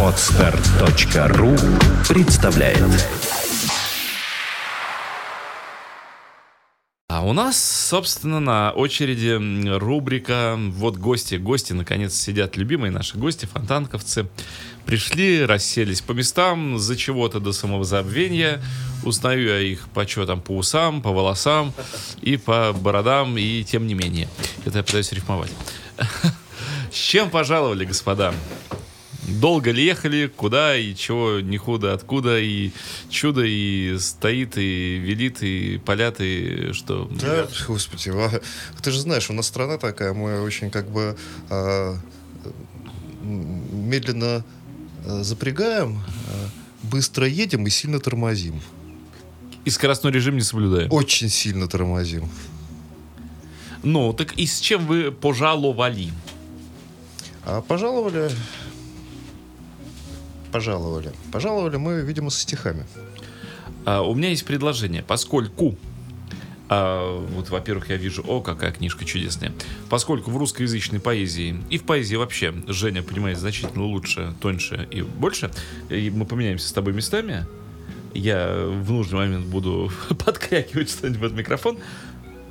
Отстар.ру представляет А у нас, собственно, на очереди рубрика «Вот гости». Гости, наконец, сидят, любимые наши гости, фонтанковцы. Пришли, расселись по местам, за чего-то до самозабвения. Узнаю я их по там, по усам, по волосам и по бородам, и тем не менее. Это я пытаюсь рифмовать. С чем пожаловали, господа? Долго ли ехали, куда и чего, не худо, откуда, и чудо, и стоит, и велит, и полят, и что? Да, господи, ты же знаешь, у нас страна такая, мы очень как бы а, медленно а, запрягаем, а, быстро едем и сильно тормозим. И скоростной режим не соблюдаем. Очень сильно тормозим. Ну, так и с чем вы пожаловали? А пожаловали... Пожаловали. Пожаловали мы, видимо, со стихами. А, у меня есть предложение, поскольку а, вот, во-первых, я вижу, о, какая книжка чудесная. Поскольку в русскоязычной поэзии и в поэзии вообще Женя понимает значительно лучше, тоньше и больше, и мы поменяемся с тобой местами, я в нужный момент буду подкрякивать что-нибудь этот микрофон.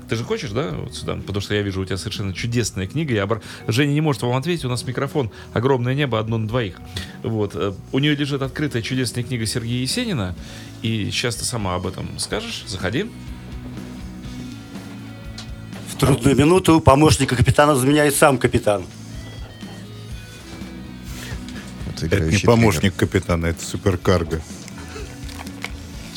Ты же хочешь, да, вот сюда? Потому что я вижу, у тебя совершенно чудесная книга. Я обр... Женя не может вам ответить, у нас микрофон «Огромное небо, одно на двоих». Вот. э, У нее лежит открытая чудесная книга Сергея Есенина. И сейчас ты сама об этом скажешь. Заходи. В трудную минуту помощника капитана заменяет сам капитан. Это, Это не помощник капитана, это суперкарго.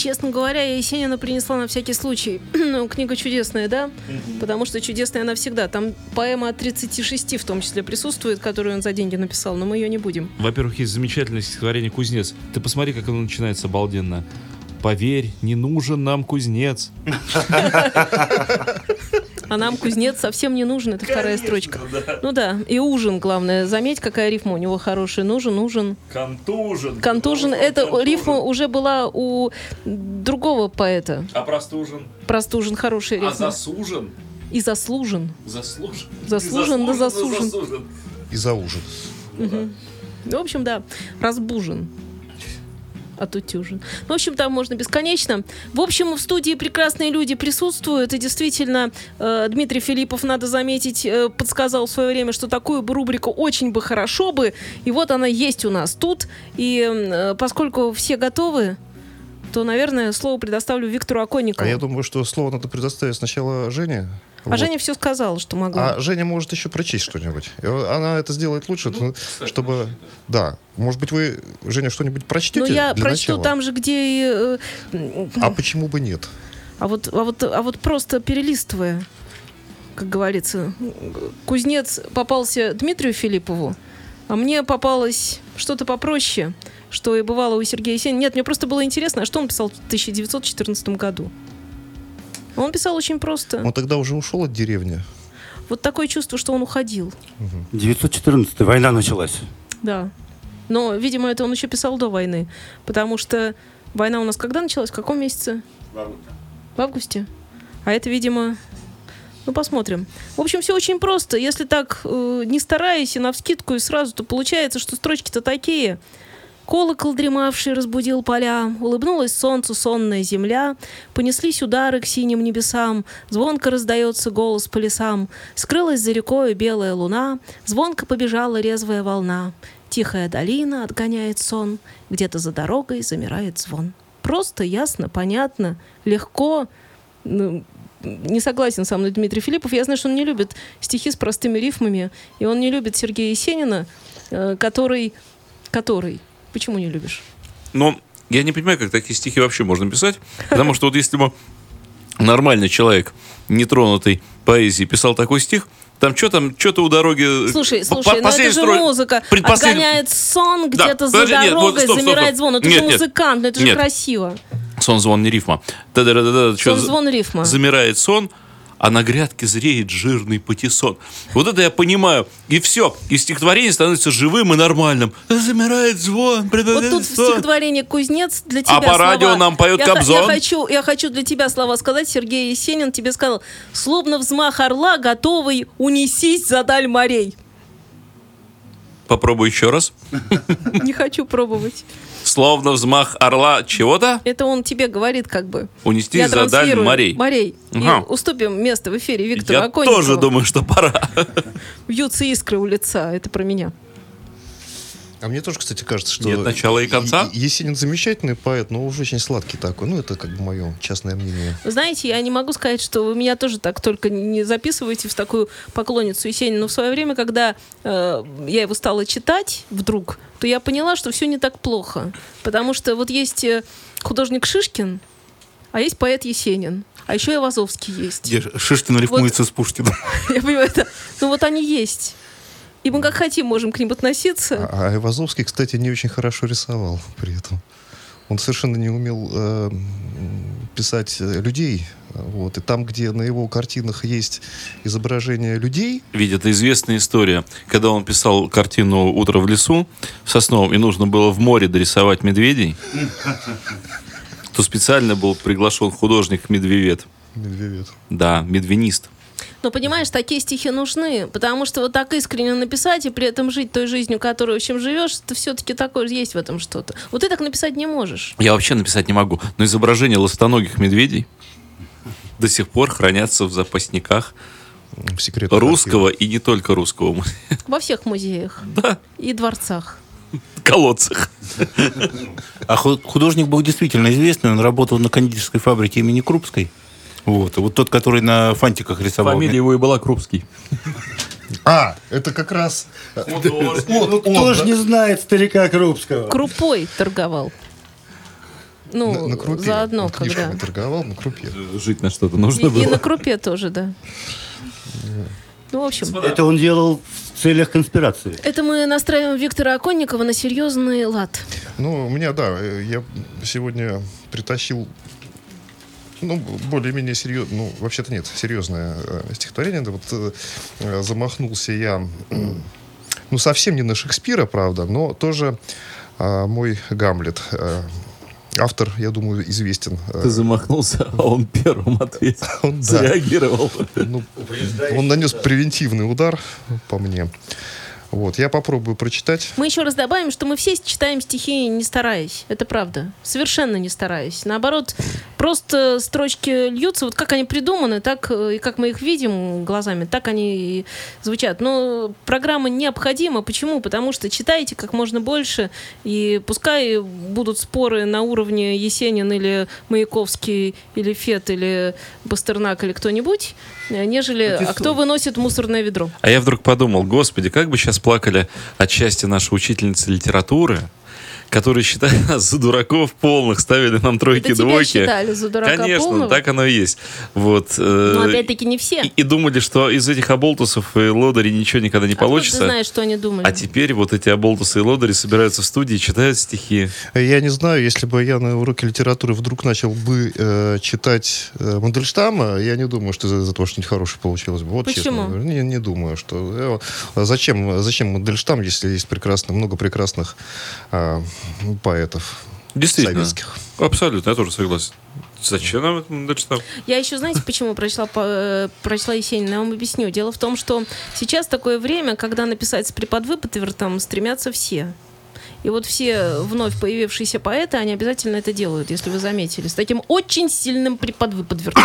Честно говоря, я Есенина принесла на всякий случай. ну, книга чудесная, да? Потому что чудесная она всегда. Там поэма от 36 в том числе присутствует, которую он за деньги написал, но мы ее не будем. Во-первых, есть замечательное стихотворение «Кузнец». Ты посмотри, как оно начинается обалденно. Поверь, не нужен нам кузнец. А нам кузнец совсем не нужен, это вторая строчка. Ну да, и ужин, главное. Заметь, какая рифма у него хорошая. Нужен, ужин. Контужен. Контужен, это рифма уже была у другого поэта. А простужен? Простужен, хорошая А рифма. засужен? И заслужен. Заслужен. Заслужен, да засужен. книга. И за ужин. Ну, в общем, да, разбужен. Отутюжен. Ну, в общем, там можно бесконечно. В общем, в студии прекрасные люди присутствуют. И действительно, э, Дмитрий Филиппов, надо заметить, э, подсказал в свое время, что такую бы рубрику очень бы хорошо бы. И вот она есть у нас тут. И э, поскольку все готовы, то, наверное, слово предоставлю Виктору Оконникову. А я думаю, что слово надо предоставить сначала Жене. А Вот. Женя все сказала, что могла. А Женя может еще прочесть что-нибудь. Она это сделает лучше, ну, чтобы... Да. Может быть, вы, Женя, что-нибудь прочтете Но Ну, я для прочту начала? там же, где... э, А почему бы нет? А вот, а вот, а вот просто перелистывая, как говорится, кузнец попался Дмитрию Филиппову, а мне попалось что-то попроще, что и бывало у Сергея Есенина. Нет, мне просто было интересно, а что он писал в 1914 году? Он писал очень просто. Он тогда уже ушел от деревни. Вот такое чувство, что он уходил. 914 война началась. Да. Но, видимо, это он еще писал до войны. Потому что война у нас когда началась? В каком месяце? В августе. А это, видимо... Ну, посмотрим. В общем, все очень просто. Если так э, не стараясь и навскидку и сразу, то получается, что строчки-то такие. Колокол, дремавший, разбудил поля, улыбнулась солнцу сонная земля, понеслись удары к синим небесам, звонко раздается голос по лесам, скрылась за рекою белая луна, звонко побежала резвая волна, тихая долина отгоняет сон, где-то за дорогой замирает звон. Просто, ясно, понятно, легко. Ну, не согласен со мной Дмитрий Филиппов. Я знаю, что он не любит стихи с простыми рифмами, и он не любит Сергея Есенина, э, который... Который? Почему не любишь? Но я не понимаю, как такие стихи вообще можно писать. Потому что вот если бы нормальный человек, нетронутый поэзией, писал такой стих, там что там, что-то у дороги... Слушай, по- слушай, по- ну это же строй- музыка. предпоследний- Отгоняет сон Да, где-то за подожди, нет, вот дорогой, стоп, замирает стоп. звон. Это Нет, же нет. музыкант, ну это же Нет. красиво. Сон, звон, не рифма. Сон, звон, рифма. Замирает сон, а на грядке зреет жирный патиссон. Вот это я понимаю. И все. И стихотворение становится живым и нормальным. Замирает звон, Вот тут в стихотворении «Кузнец» для тебя А по слова. радио нам поет я, Кобзон. Я хочу, я хочу для тебя слова сказать. Сергей Есенин тебе сказал, словно взмах орла, готовый унесись за даль морей. Попробуй еще раз. Не хочу пробовать. Словно взмах орла чего-то Это он тебе говорит как бы. унести Я за даль морей. Морей. Ага. И уступим место в эфире Виктору Я Оконникову. тоже думаю, что пора. Вьются искры у лица. Это про меня. А мне тоже, кстати, кажется, что... Нет начала и конца? Есенин замечательный поэт, но уже очень сладкий такой. Ну, это как бы мое частное мнение. Вы знаете, я не могу сказать, что вы меня тоже так только не записываете в такую поклонницу Есенина. Но в свое время, когда э, я его стала читать вдруг, то я поняла, что все не так плохо. Потому что вот есть э, художник Шишкин, а есть поэт Есенин. А еще и Вазовский есть. Где Шишкин рифмуется с Пушкиным. Я понимаю, это... Ну вот они есть. И мы как хотим можем к ним относиться. А Айвазовский, кстати, не очень хорошо рисовал при этом. Он совершенно не умел э, писать э, людей. Вот. И там, где на его картинах есть изображение людей, Ведь это известная история. Когда он писал картину «Утро в лесу» в Сосновом, и нужно было в море дорисовать медведей, то специально был приглашен художник Медвевед. медведь. Да, медвенист. Но понимаешь, такие стихи нужны, потому что вот так искренне написать и при этом жить той жизнью, которую, в общем, живешь, это все-таки такое есть в этом что-то. Вот ты так написать не можешь. Я вообще написать не могу, но изображения ластоногих медведей до сих пор хранятся в запасниках в секретных русского и не только русского Во всех музеях да, и дворцах. колодцах. А ху- художник был действительно известный. Он работал на кондитерской фабрике имени Крупской. Вот. Вот тот, который на фантиках рисовал. Фамилия его и была Крупский. А, это как раз... Ну, кто же не знает старика Крупского? Крупой торговал. Ну, на, на крупе. заодно, Он когда. торговал на крупе. Жить на что-то И, нужно и было. на крупе тоже, да. Ну, в общем, Это он делал в целях конспирации. это мы настраиваем Виктора Оконникова на серьезный лад. Ну, у меня, да, э, я сегодня притащил ну, более-менее серьезно, ну, вообще-то нет, серьезное э, стихотворение. Да, вот э, э, замахнулся я, ну, совсем не на Шекспира, правда, но тоже а, мой Гамлет. э, автор, я думаю, известен. э, Ты замахнулся, а он первым ответил. Он, да. Зареагировал. ну, он нанес превентивный удар по мне. Вот, я попробую прочитать. Мы еще раз добавим, что мы все читаем стихи не стараясь. Это правда. Совершенно не стараясь. Наоборот, просто строчки льются. Вот как они придуманы, так э, и как мы их видим глазами, так они и звучат. Но программа необходима. Почему? Потому что читайте как можно больше. И пускай будут споры на уровне Есенин или Маяковский, или Фет, или Пастернак, или кто-нибудь, э, нежели «А кто выносит мусорное ведро?» А я вдруг подумал, господи, как бы сейчас плакали от счастья нашей учительницы литературы, которые считали нас за дураков полных, ставили нам тройки, Это тебя двойки. считали за дурака Конечно, полного? так оно и есть. Вот. э, Но опять-таки не все. и, и думали, что из этих оболтусов и лодырей ничего никогда не Откуда получится. ты знаешь, что они думали? А теперь вот эти оболтусы и лодыри собираются в студии и читают стихи. Я не знаю, если бы я на уроке литературы вдруг начал бы э, читать э, Мандельштама, я не думаю, что из этого что-нибудь хорошее получилось бы. Вот Почему? честно. Не, не думаю, что... э, зачем, зачем Мандельштам, если есть прекрасно, много прекрасных э, поэтов Действительно. советских? Абсолютно, я тоже согласен. Зачем нам это Мандельштам? Я еще, знаете, почему прочла, по- э, прочла Есенина? Я вам объясню. Дело в том, что сейчас такое время, когда написать с преподвыпотвертом стремятся все. И вот все вновь появившиеся поэты, они обязательно это делают, если вы заметили, с таким очень сильным преподвыподвертом.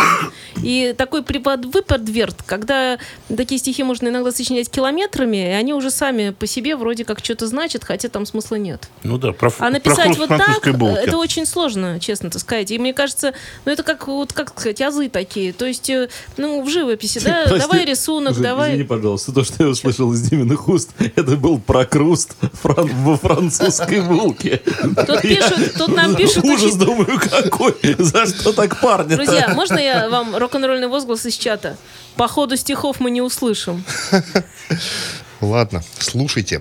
И такой преподвыподверт, когда такие стихи можно иногда сочинять километрами, и они уже сами по себе вроде как что-то значат, хотя там смысла нет. Ну да, про, А про написать хруст вот так, булки. это очень сложно, честно так сказать. И мне кажется, ну это как, вот, как сказать, азы такие. То есть, э, ну, в живописи, да, Прости, давай рисунок, давай... Извини, пожалуйста, то, что я услышал из Диминых уст, это был прокруст фран- во французской булке. Тут пишут, тут нам пишут Ужас, очень... думаю, какой. За что так парни Друзья, можно я вам рок-н-ролльный возглас из чата? По ходу стихов мы не услышим. Ладно, слушайте.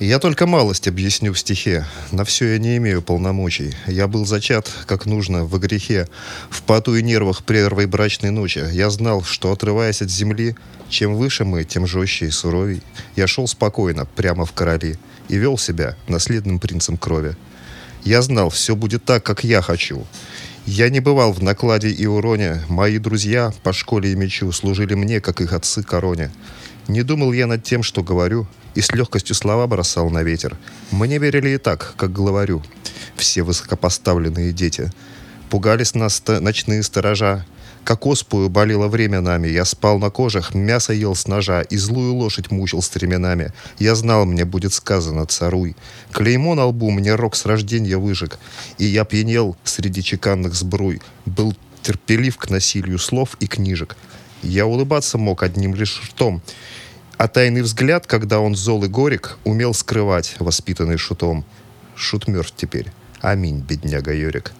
Я только малость объясню в стихе. На все я не имею полномочий. Я был зачат, как нужно, в грехе, в поту и нервах первой брачной ночи. Я знал, что, отрываясь от земли, чем выше мы, тем жестче и суровей. Я шел спокойно, прямо в короли, и вел себя наследным принцем крови. Я знал, все будет так, как я хочу. Я не бывал в накладе и уроне. Мои друзья по школе и мечу служили мне, как их отцы короне. Не думал я над тем, что говорю, и с легкостью слова бросал на ветер. Мне верили и так, как главарю. Все высокопоставленные дети. Пугались нас ночные сторожа. Как оспую болело время нами. Я спал на кожах, мясо ел с ножа и злую лошадь мучил стременами. Я знал, мне будет сказано «царуй». Клеймо на лбу мне рок с рождения выжег, и я пьянел среди чеканных сбруй. Был терпелив к насилию слов и книжек. Я улыбаться мог одним лишь ртом, а тайный взгляд, когда он зол и горек, умел скрывать, воспитанный шутом. Шут мертв теперь. Аминь, бедняга Йорик.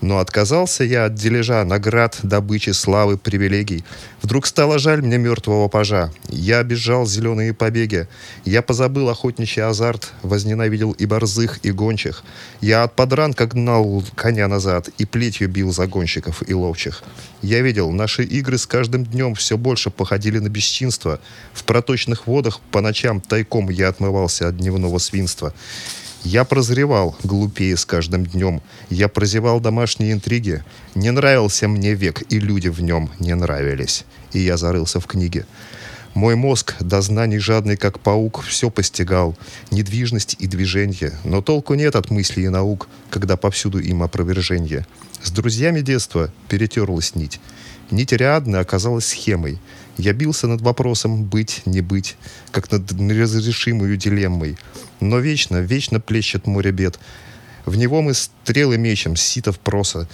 Но отказался я от дележа наград, добычи, славы, привилегий. Вдруг стало жаль мне мертвого пажа. Я обижал зеленые побеги. Я позабыл охотничий азарт, возненавидел и борзых, и гончих. Я от подранка гнал коня назад и плетью бил загонщиков и ловчих. Я видел, наши игры с каждым днем все больше походили на бесчинство. В проточных водах по ночам тайком я отмывался от дневного свинства. Я прозревал, глупее с каждым днем. Я прозевал домашние интриги. Не нравился мне век, и люди в нем не нравились. И я зарылся в книге. Мой мозг, до знаний жадный, как паук, все постигал. Недвижность и движение. Но толку нет от мыслей и наук, когда повсюду им опровержение. С друзьями детства перетерлась нить. Нить Ариадны оказалась схемой. Я бился над вопросом быть, не быть, как над неразрешимой дилеммой. Но вечно, вечно плещет море бед. В него мы стрелы мечем, ситов проса,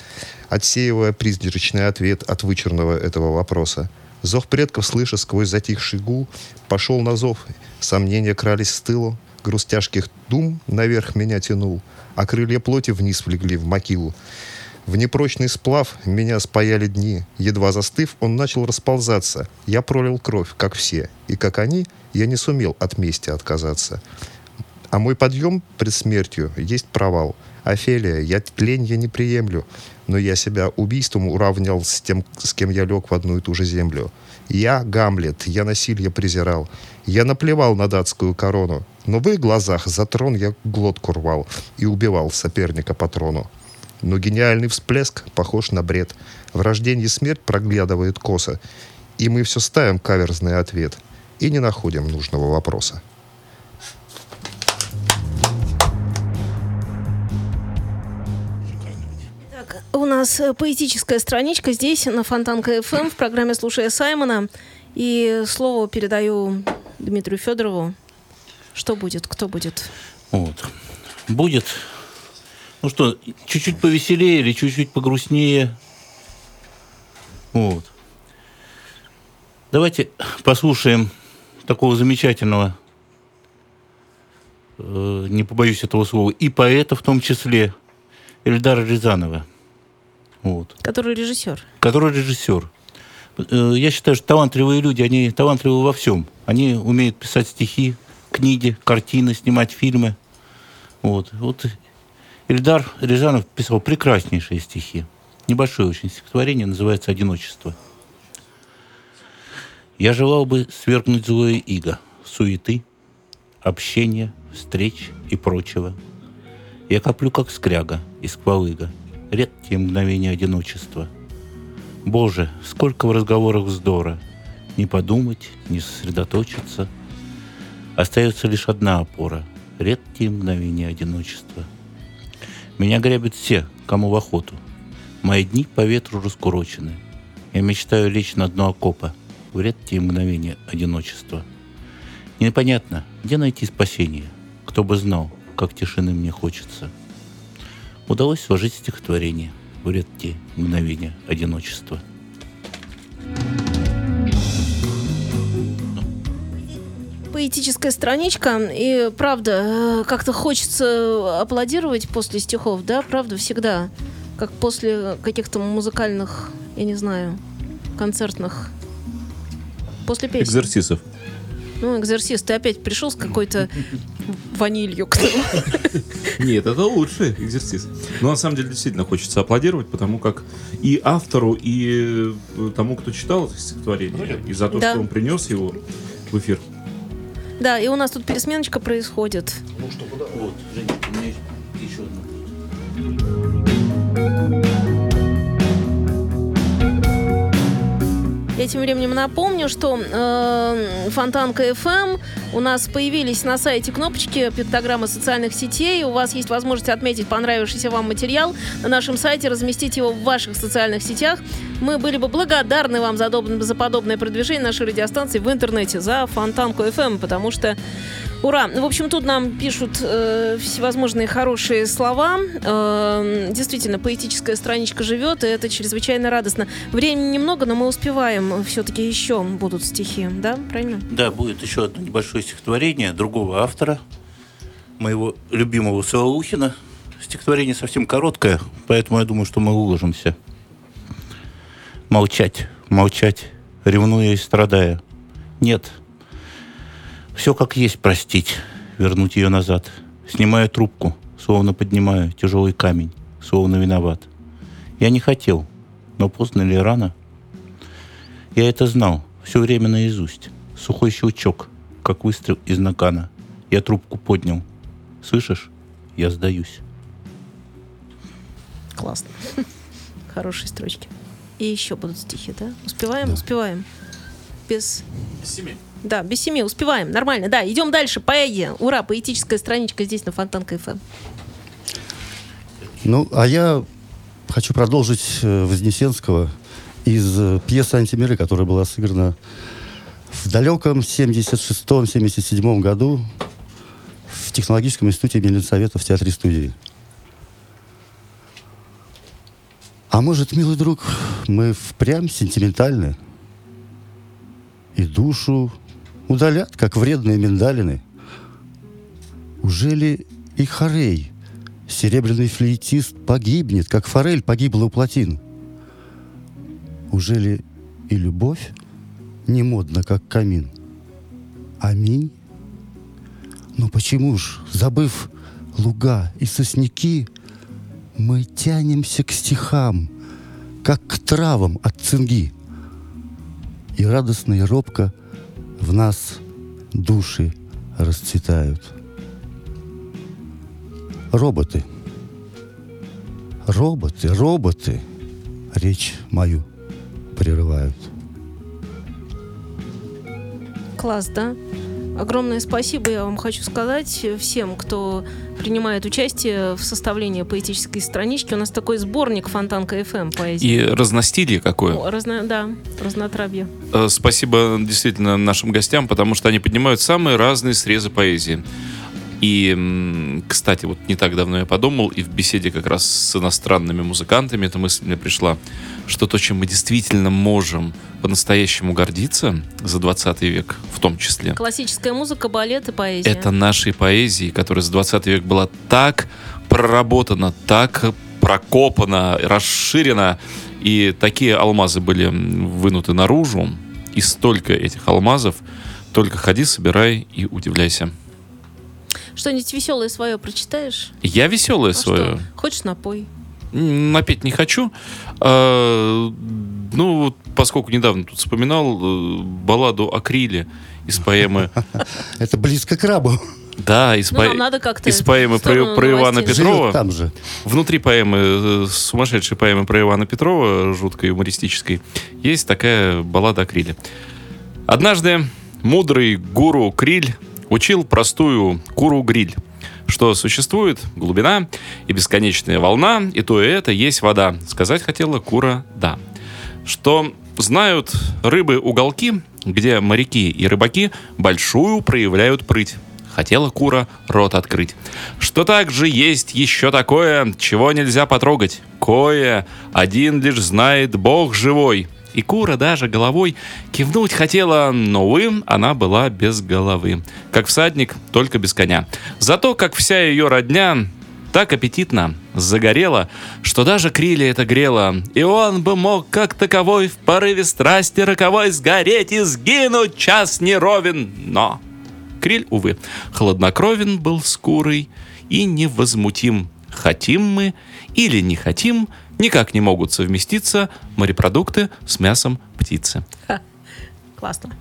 отсеивая призрачный ответ от вычурного этого вопроса. Зов предков, слыша сквозь затихший гул, пошел на зов. Сомнения крались с тылу, груз тяжких дум наверх меня тянул, а крылья плоти вниз влегли в могилу. В непрочный сплав меня спаяли дни. Едва застыв, он начал расползаться. Я пролил кровь, как все. И как они, я не сумел от мести отказаться. А мой подъем пред смертью есть провал. Офелия, я тленья не приемлю, но я себя убийством уравнял с тем, с кем я лег в одну и ту же землю. Я Гамлет, я насилие презирал. Я наплевал на датскую корону, но в их глазах за трон я глотку рвал и убивал соперника по трону. Но гениальный всплеск похож на бред. В рождении смерть проглядывает косо. И мы все ставим каверзный ответ. И не находим нужного вопроса. Так, у нас э, поэтическая страничка здесь, на Фонтанка ФМ, в программе «Слушая Саймона». И слово передаю Дмитрию Федорову. Что будет? Кто будет? Вот. Будет, ну что, чуть-чуть повеселее или чуть-чуть погрустнее. Вот. Давайте послушаем такого замечательного, э, не побоюсь этого слова, и поэта в том числе, Эльдара Рязанова. Вот Который режиссер. который режиссер. Э, Я считаю, что талантливые люди, они талантливы во всем. Они умеют писать стихи, книги, картины, снимать фильмы. Вот. вот Ильдар Рязанов писал прекраснейшие стихи. Небольшое очень стихотворение, называется «Одиночество». Я желал бы свергнуть злое иго, суеты, общения, встреч и прочего. Я коплю, как скряга из квалыга, редкие мгновения одиночества. Боже, сколько в разговорах вздора, не подумать, не сосредоточиться. Остается лишь одна опора — редкие мгновения одиночества. Меня гребят все, кому в охоту. Мои дни по ветру раскурочены. Я мечтаю лечь на дно окопа в редкие мгновения одиночества. Непонятно, где найти спасение. Кто бы знал, как тишины мне хочется. Удалось сложить стихотворение в редкие мгновения одиночества. Поэтическая страничка. И правда, э, как-то хочется аплодировать после стихов, да, правда, всегда. Как после каких-то музыкальных, я не знаю, концертных. После песен. Экзерсисов. Ну, экзерсис, ты опять пришел с какой-то ванилью к нам. Нет, это лучший экзерсис. Но на самом деле действительно хочется аплодировать, потому как и автору, и э, тому, кто читал это стихотворение, и за то, Да. что он принес его в эфир. Да, и у нас тут пересменочка происходит. Вот, Женя, у меня еще одна. Тем временем напомню, что э, Фонтанка FM у нас появились на сайте кнопочки пиктограммы социальных сетей. У вас есть возможность отметить понравившийся вам материал на нашем сайте, разместить его в ваших социальных сетях. Мы были бы благодарны вам за, за подобное продвижение нашей радиостанции в интернете, за Фонтанку FM, потому что Ура! В общем, тут нам пишут э, всевозможные хорошие слова. Э, действительно, поэтическая страничка живет, и это чрезвычайно радостно. Времени немного, но мы успеваем. Все-таки еще будут стихи, да? Правильно? Да, будет еще одно небольшое стихотворение другого автора, моего любимого Солоухина. Стихотворение совсем короткое, поэтому я думаю, что мы уложимся. Молчать, молчать, ревнуя и страдая. Нет, все как есть простить, вернуть ее назад. Снимая трубку, словно поднимаю тяжелый камень, словно виноват. Я не хотел, но поздно или рано. Я это знал, все время наизусть. Сухой щелчок, как выстрел из накана. Я трубку поднял. Слышишь? Я сдаюсь. Классно. Хорошие строчки. И еще будут стихи, да? Успеваем? Успеваем. Без... Семи. Да, без семи успеваем. Нормально. Да, идем дальше. Поэзия. Ура, поэтическая страничка здесь на Фонтанка ФМ. Ну, а я хочу продолжить э, Вознесенского из э, пьесы «Антимиры», которая была сыграна в далеком 76-77 году в технологическом институте имени Ленсовета в театре студии. А может, милый друг, мы впрямь сентиментальны и душу удалят, как вредные миндалины? Ужели и хорей, серебряный флейтист, погибнет, как форель погибла у плотин? Ужели и любовь не модна, как камин? Аминь. Но почему ж, забыв луга и сосняки, мы тянемся к стихам, как к травам от цинги? И радостно и робко в нас души расцветают. Роботы. Роботы, роботы. Речь мою прерывают. Класс, да? Огромное спасибо я вам хочу сказать всем, кто принимает участие в составлении поэтической странички. У нас такой сборник Фонтанка ФМ поэзии. И разностилие какое. О, разно- да, разнотравье. Э, Спасибо действительно нашим гостям, потому что они поднимают самые разные срезы поэзии. И, кстати, вот не так давно я подумал, и в беседе как раз с иностранными музыкантами эта мысль мне пришла, что то, чем мы действительно можем по-настоящему гордиться за 20 век в том числе, Классическая музыка, балет и поэзия. это нашей поэзии, которая за 20 век была так проработана, так прокопана, расширена, и такие алмазы были вынуты наружу, и столько этих алмазов, только ходи, собирай и удивляйся. Что-нибудь веселое свое прочитаешь? Я веселое А свое. что? Хочешь напой? Напеть не хочу. А, ну, вот поскольку недавно тут вспоминал э, балладу о Криле из поэмы. Это близко к рабу. Да, из, Ну, по- надо как-то из поэмы про, про Ивана. Петрова. Там же. Внутри поэмы, э, сумасшедшей поэмы про Ивана Петрова, жуткой юмористической, есть такая баллада о Криле. Однажды мудрый гуру Криль учил простую куру Гриль, что существует глубина и бесконечная волна, и то и это есть вода. Сказать хотела кура «да». Что знают рыбы уголки, где моряки и рыбаки большую проявляют прыть. Хотела кура рот открыть. Что также есть еще такое, чего нельзя потрогать. Кое один лишь знает Бог живой. И кура даже головой кивнуть хотела, но, увы, она была без головы. Как всадник, только без коня. Зато, как вся ее родня, так аппетитно загорела, что даже Криле это грело, и он бы мог, как таковой, в порыве страсти роковой сгореть и сгинуть час не ровен, но... Криль, увы, хладнокровен был скурой и невозмутим. Хотим мы или не хотим, никак не могут совместиться морепродукты с мясом птицы. Классно.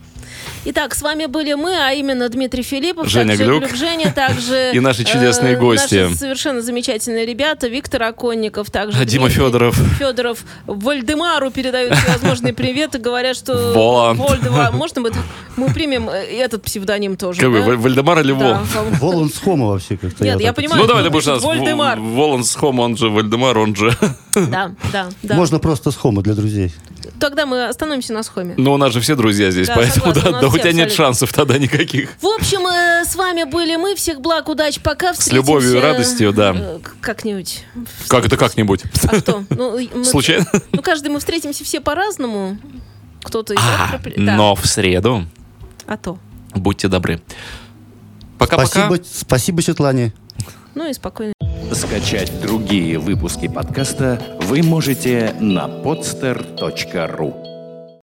Итак, с вами были мы, а именно Дмитрий Филиппов, Женя также Глюк. Женя, также И наши чудесные э, гости. наши совершенно замечательные ребята, Виктор Оконников, также А Дима Федоров. Федоров Вальдемару передают всевозможные приветы, говорят, что Воланд. Вольдемар. Можно мы, мы примем э, этот псевдоним тоже? Как бы, да? Вальдемар или Да, Во? по-моему. Воланд Хома вообще как-то. Нет, я понимаю. Ну давай ты что будешь нас Вальдемар. В- Воланд Схом, он же Вальдемар, он же. Да, да, да. Можно просто Схома для друзей. Тогда мы остановимся на Схоме. Ну у нас же все друзья здесь, Да, поэтому согласна, у да, у тебя нет шансов тогда никаких. В общем, э, с вами были мы. Всех благ, удачи, пока. С любовью и Встретимся, радостью, да. э, Как-нибудь. Как это как-нибудь? А что? Ну, Случайно? Ну, каждый мы встретимся все по-разному. Кто-то А, но в среду А то. будьте добры. Пока-пока. Спасибо, спасибо, Светлане. Ну и спокойно. Скачать другие выпуски подкаста вы можете на podster.ru